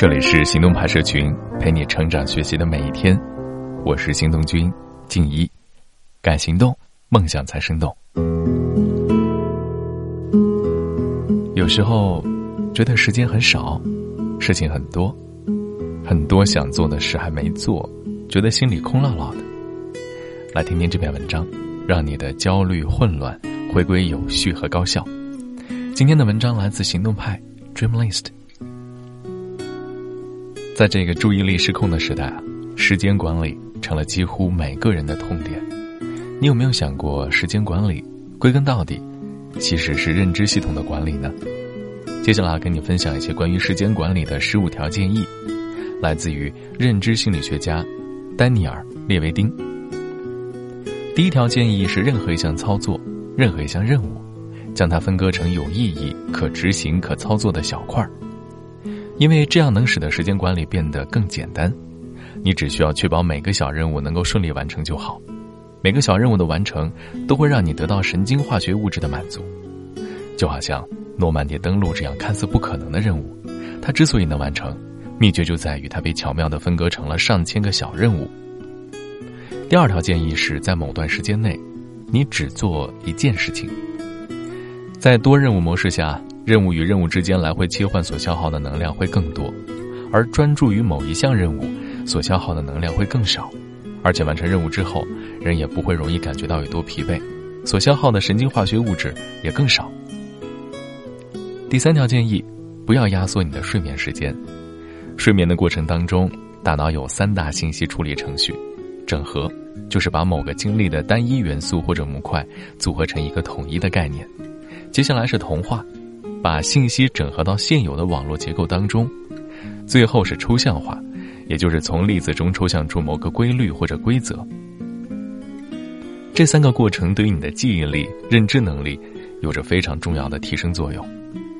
这里是行动派社群，陪你成长学习的每一天。我是行动君静怡，敢行动，梦想才生动。有时候觉得时间很少，事情很多，很多想做的事还没做，觉得心里空落落的。来听听这篇文章，让你的焦虑混乱回归有序和高效。今天的文章来自行动派 Dream List。在这个注意力失控的时代啊，时间管理成了几乎每个人的痛点。你有没有想过，时间管理归根到底其实是认知系统的管理呢？接下来跟你分享一些关于时间管理的十五条建议，来自于认知心理学家丹尼尔·列维丁。第一条建议是，任何一项操作，任何一项任务，将它分割成有意义、可执行、可操作的小块儿。因为这样能使得时间管理变得更简单，你只需要确保每个小任务能够顺利完成就好。每个小任务的完成都会让你得到神经化学物质的满足，就好像诺曼底登陆这样看似不可能的任务，它之所以能完成，秘诀就在于它被巧妙地分割成了上千个小任务。第二条建议是在某段时间内，你只做一件事情。在多任务模式下。任务与任务之间来回切换所消耗的能量会更多，而专注于某一项任务所消耗的能量会更少，而且完成任务之后，人也不会容易感觉到有多疲惫，所消耗的神经化学物质也更少。第三条建议，不要压缩你的睡眠时间。睡眠的过程当中，大脑有三大信息处理程序：整合，就是把某个经历的单一元素或者模块组合成一个统一的概念；接下来是同化。把信息整合到现有的网络结构当中，最后是抽象化，也就是从例子中抽象出某个规律或者规则。这三个过程对于你的记忆力、认知能力有着非常重要的提升作用。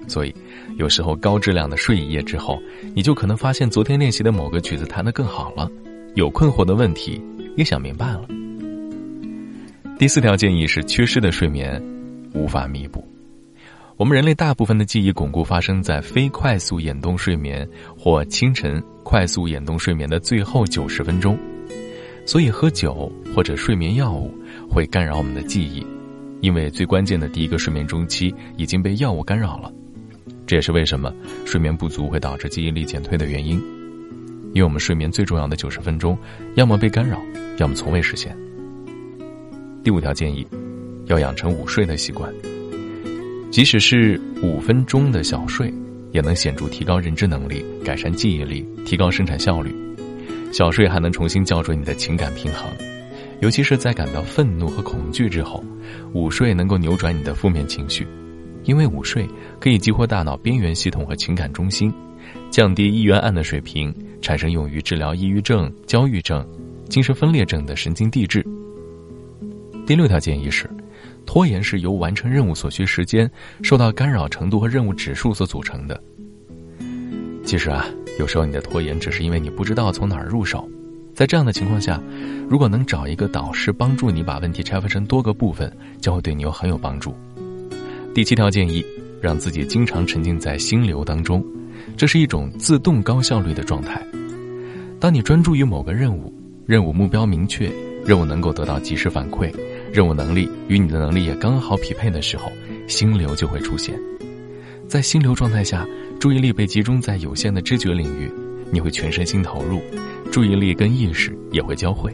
所以，有时候高质量的睡一夜之后，你就可能发现昨天练习的某个曲子弹得更好了，有困惑的问题也想明白了。第四条建议是：缺失的睡眠无法弥补。我们人类大部分的记忆巩固发生在非快速眼动睡眠或清晨快速眼动睡眠的最后九十分钟，所以喝酒或者睡眠药物会干扰我们的记忆，因为最关键的第一个睡眠中期已经被药物干扰了。这也是为什么睡眠不足会导致记忆力减退的原因，因为我们睡眠最重要的九十分钟，要么被干扰，要么从未实现。第五条建议，要养成午睡的习惯。即使是五分钟的小睡，也能显著提高认知能力、改善记忆力、提高生产效率。小睡还能重新校准你的情感平衡，尤其是在感到愤怒和恐惧之后，午睡能够扭转你的负面情绪，因为午睡可以激活大脑边缘系统和情感中心，降低一元胺的水平，产生用于治疗抑郁症、焦虑症、精神分裂症的神经递质。第六条建议是。拖延是由完成任务所需时间受到干扰程度和任务指数所组成的。其实啊，有时候你的拖延只是因为你不知道从哪儿入手。在这样的情况下，如果能找一个导师帮助你把问题拆分成多个部分，将会对你有很有帮助。第七条建议，让自己经常沉浸在心流当中，这是一种自动高效率的状态。当你专注于某个任务，任务目标明确，任务能够得到及时反馈。任务能力与你的能力也刚好匹配的时候，心流就会出现。在心流状态下，注意力被集中在有限的知觉领域，你会全身心投入，注意力跟意识也会交汇。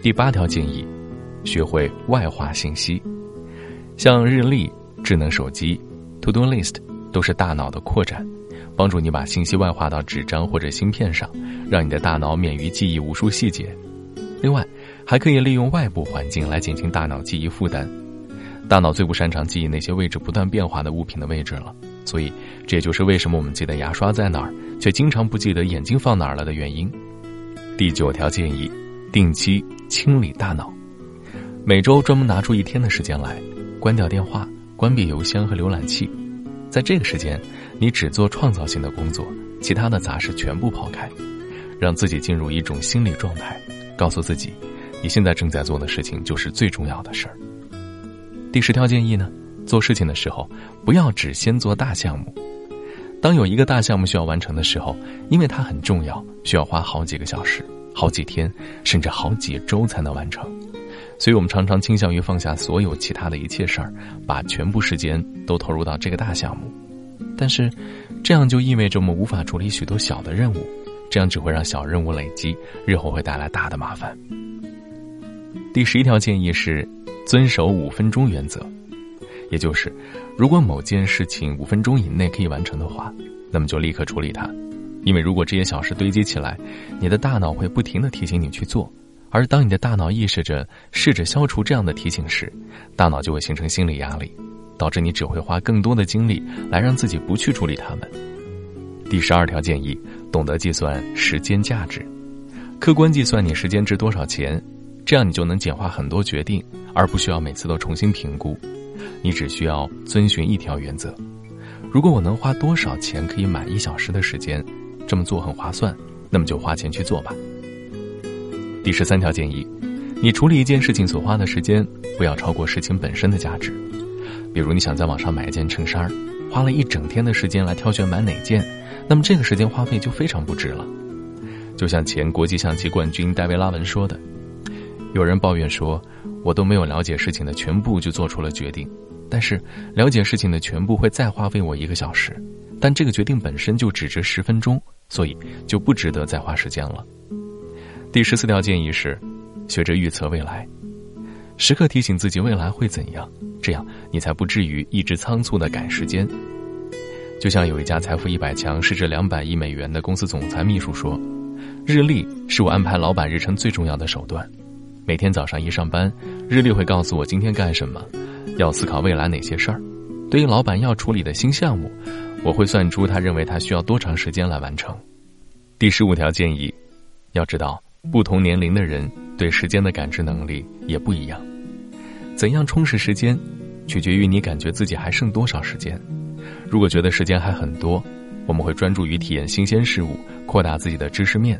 第八条建议：学会外化信息，像日历、智能手机、To Do List 都是大脑的扩展，帮助你把信息外化到纸张或者芯片上，让你的大脑免于记忆无数细节。另外，还可以利用外部环境来减轻大脑记忆负担。大脑最不擅长记忆那些位置不断变化的物品的位置了，所以这也就是为什么我们记得牙刷在哪儿，却经常不记得眼睛放哪儿了的原因。第九条建议：定期清理大脑，每周专门拿出一天的时间来，关掉电话，关闭邮箱和浏览器。在这个时间，你只做创造性的工作，其他的杂事全部抛开，让自己进入一种心理状态，告诉自己。你现在正在做的事情就是最重要的事儿。第十条建议呢，做事情的时候不要只先做大项目，当有一个大项目需要完成的时候，因为它很重要，需要花好几个小时、好几天，甚至好几周才能完成，所以我们常常倾向于放下所有其他的一切事儿，把全部时间都投入到这个大项目。但是，这样就意味着我们无法处理许多小的任务，这样只会让小任务累积，日后会带来大的麻烦。第十一条建议是，遵守五分钟原则。也就是，如果某件事情五分钟以内可以完成的话，那么就立刻处理它，因为如果这些小事堆积起来，你的大脑会不停的提醒你去做，而当你的大脑意识着试着消除这样的提醒时，大脑就会形成心理压力，导致你只会花更多的精力来让自己不去处理它们。第十二条建议：懂得计算时间价值，客观计算你时间值多少钱，这样你就能简化很多决定，而不需要每次都重新评估。你只需要遵循一条原则：如果我能花多少钱可以买一小时的时间，这么做很划算，那么就花钱去做吧。第十三条建议：你处理一件事情所花的时间不要超过事情本身的价值。比如你想在网上买一件衬衫，花了一整天的时间来挑选买哪件，那么这个时间花费就非常不值了。就像前国际象棋冠军戴维拉文说的：“有人抱怨说。”我都没有了解事情的全部就做出了决定，但是了解事情的全部会再花费我一个小时，但这个决定本身就只值十分钟，所以就不值得再花时间了。第十四条建议是，学着预测未来，时刻提醒自己未来会怎样，这样你才不至于一直仓促的赶时间。就像有一家财富一百强、市值两百亿美元的公司总裁秘书说：“日历是我安排老板日程最重要的手段。”每天早上一上班，日历会告诉我今天干什么，要思考未来哪些事儿。对于老板要处理的新项目，我会算出他认为他需要多长时间来完成。第十五条建议，要知道不同年龄的人对时间的感知能力也不一样。怎样充实时间，取决于你感觉自己还剩多少时间。如果觉得时间还很多，我们会专注于体验新鲜事物，扩大自己的知识面。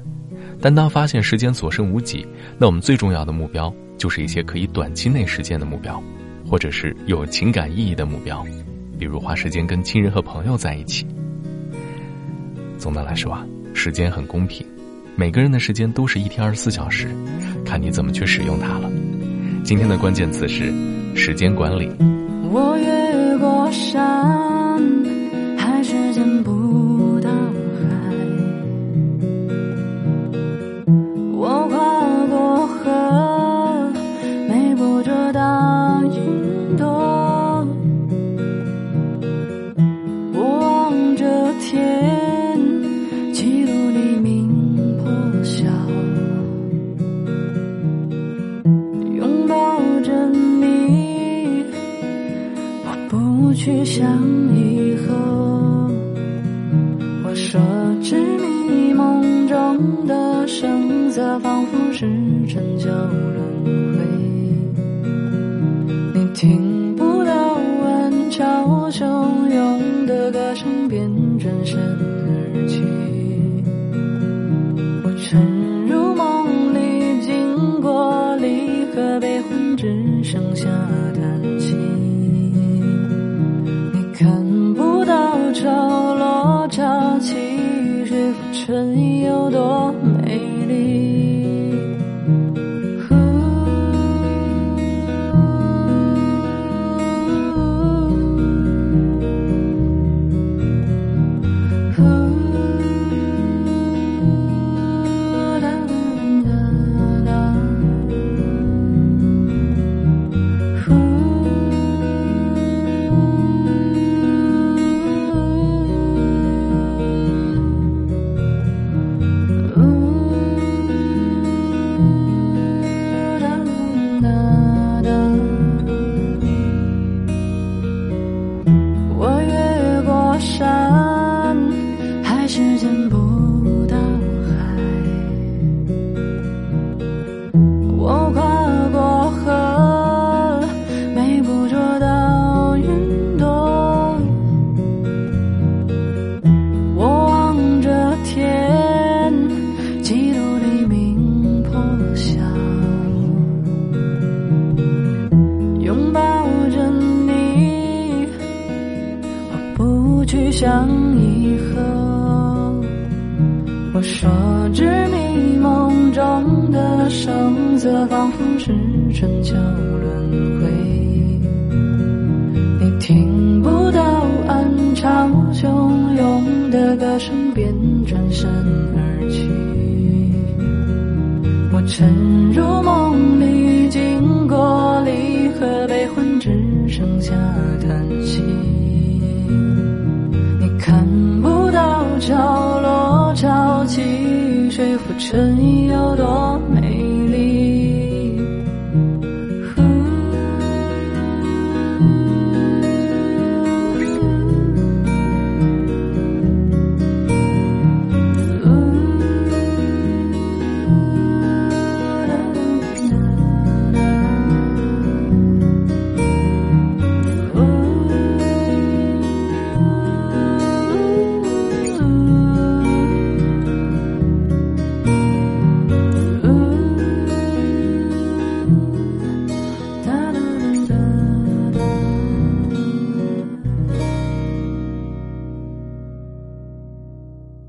但当发现时间所剩无几，那我们最重要的目标就是一些可以短期内实现的目标，或者是有情感意义的目标，比如花时间跟亲人和朋友在一起。总的来说啊，时间很公平，每个人的时间都是一天二十四小时，看你怎么去使用它了。今天的关键词是时间管理。我越过山，还是见不去想以后，我说执迷梦中的声色，仿佛是春秋轮回。你听不到晚潮汹涌的歌声，便转身而去。春有去多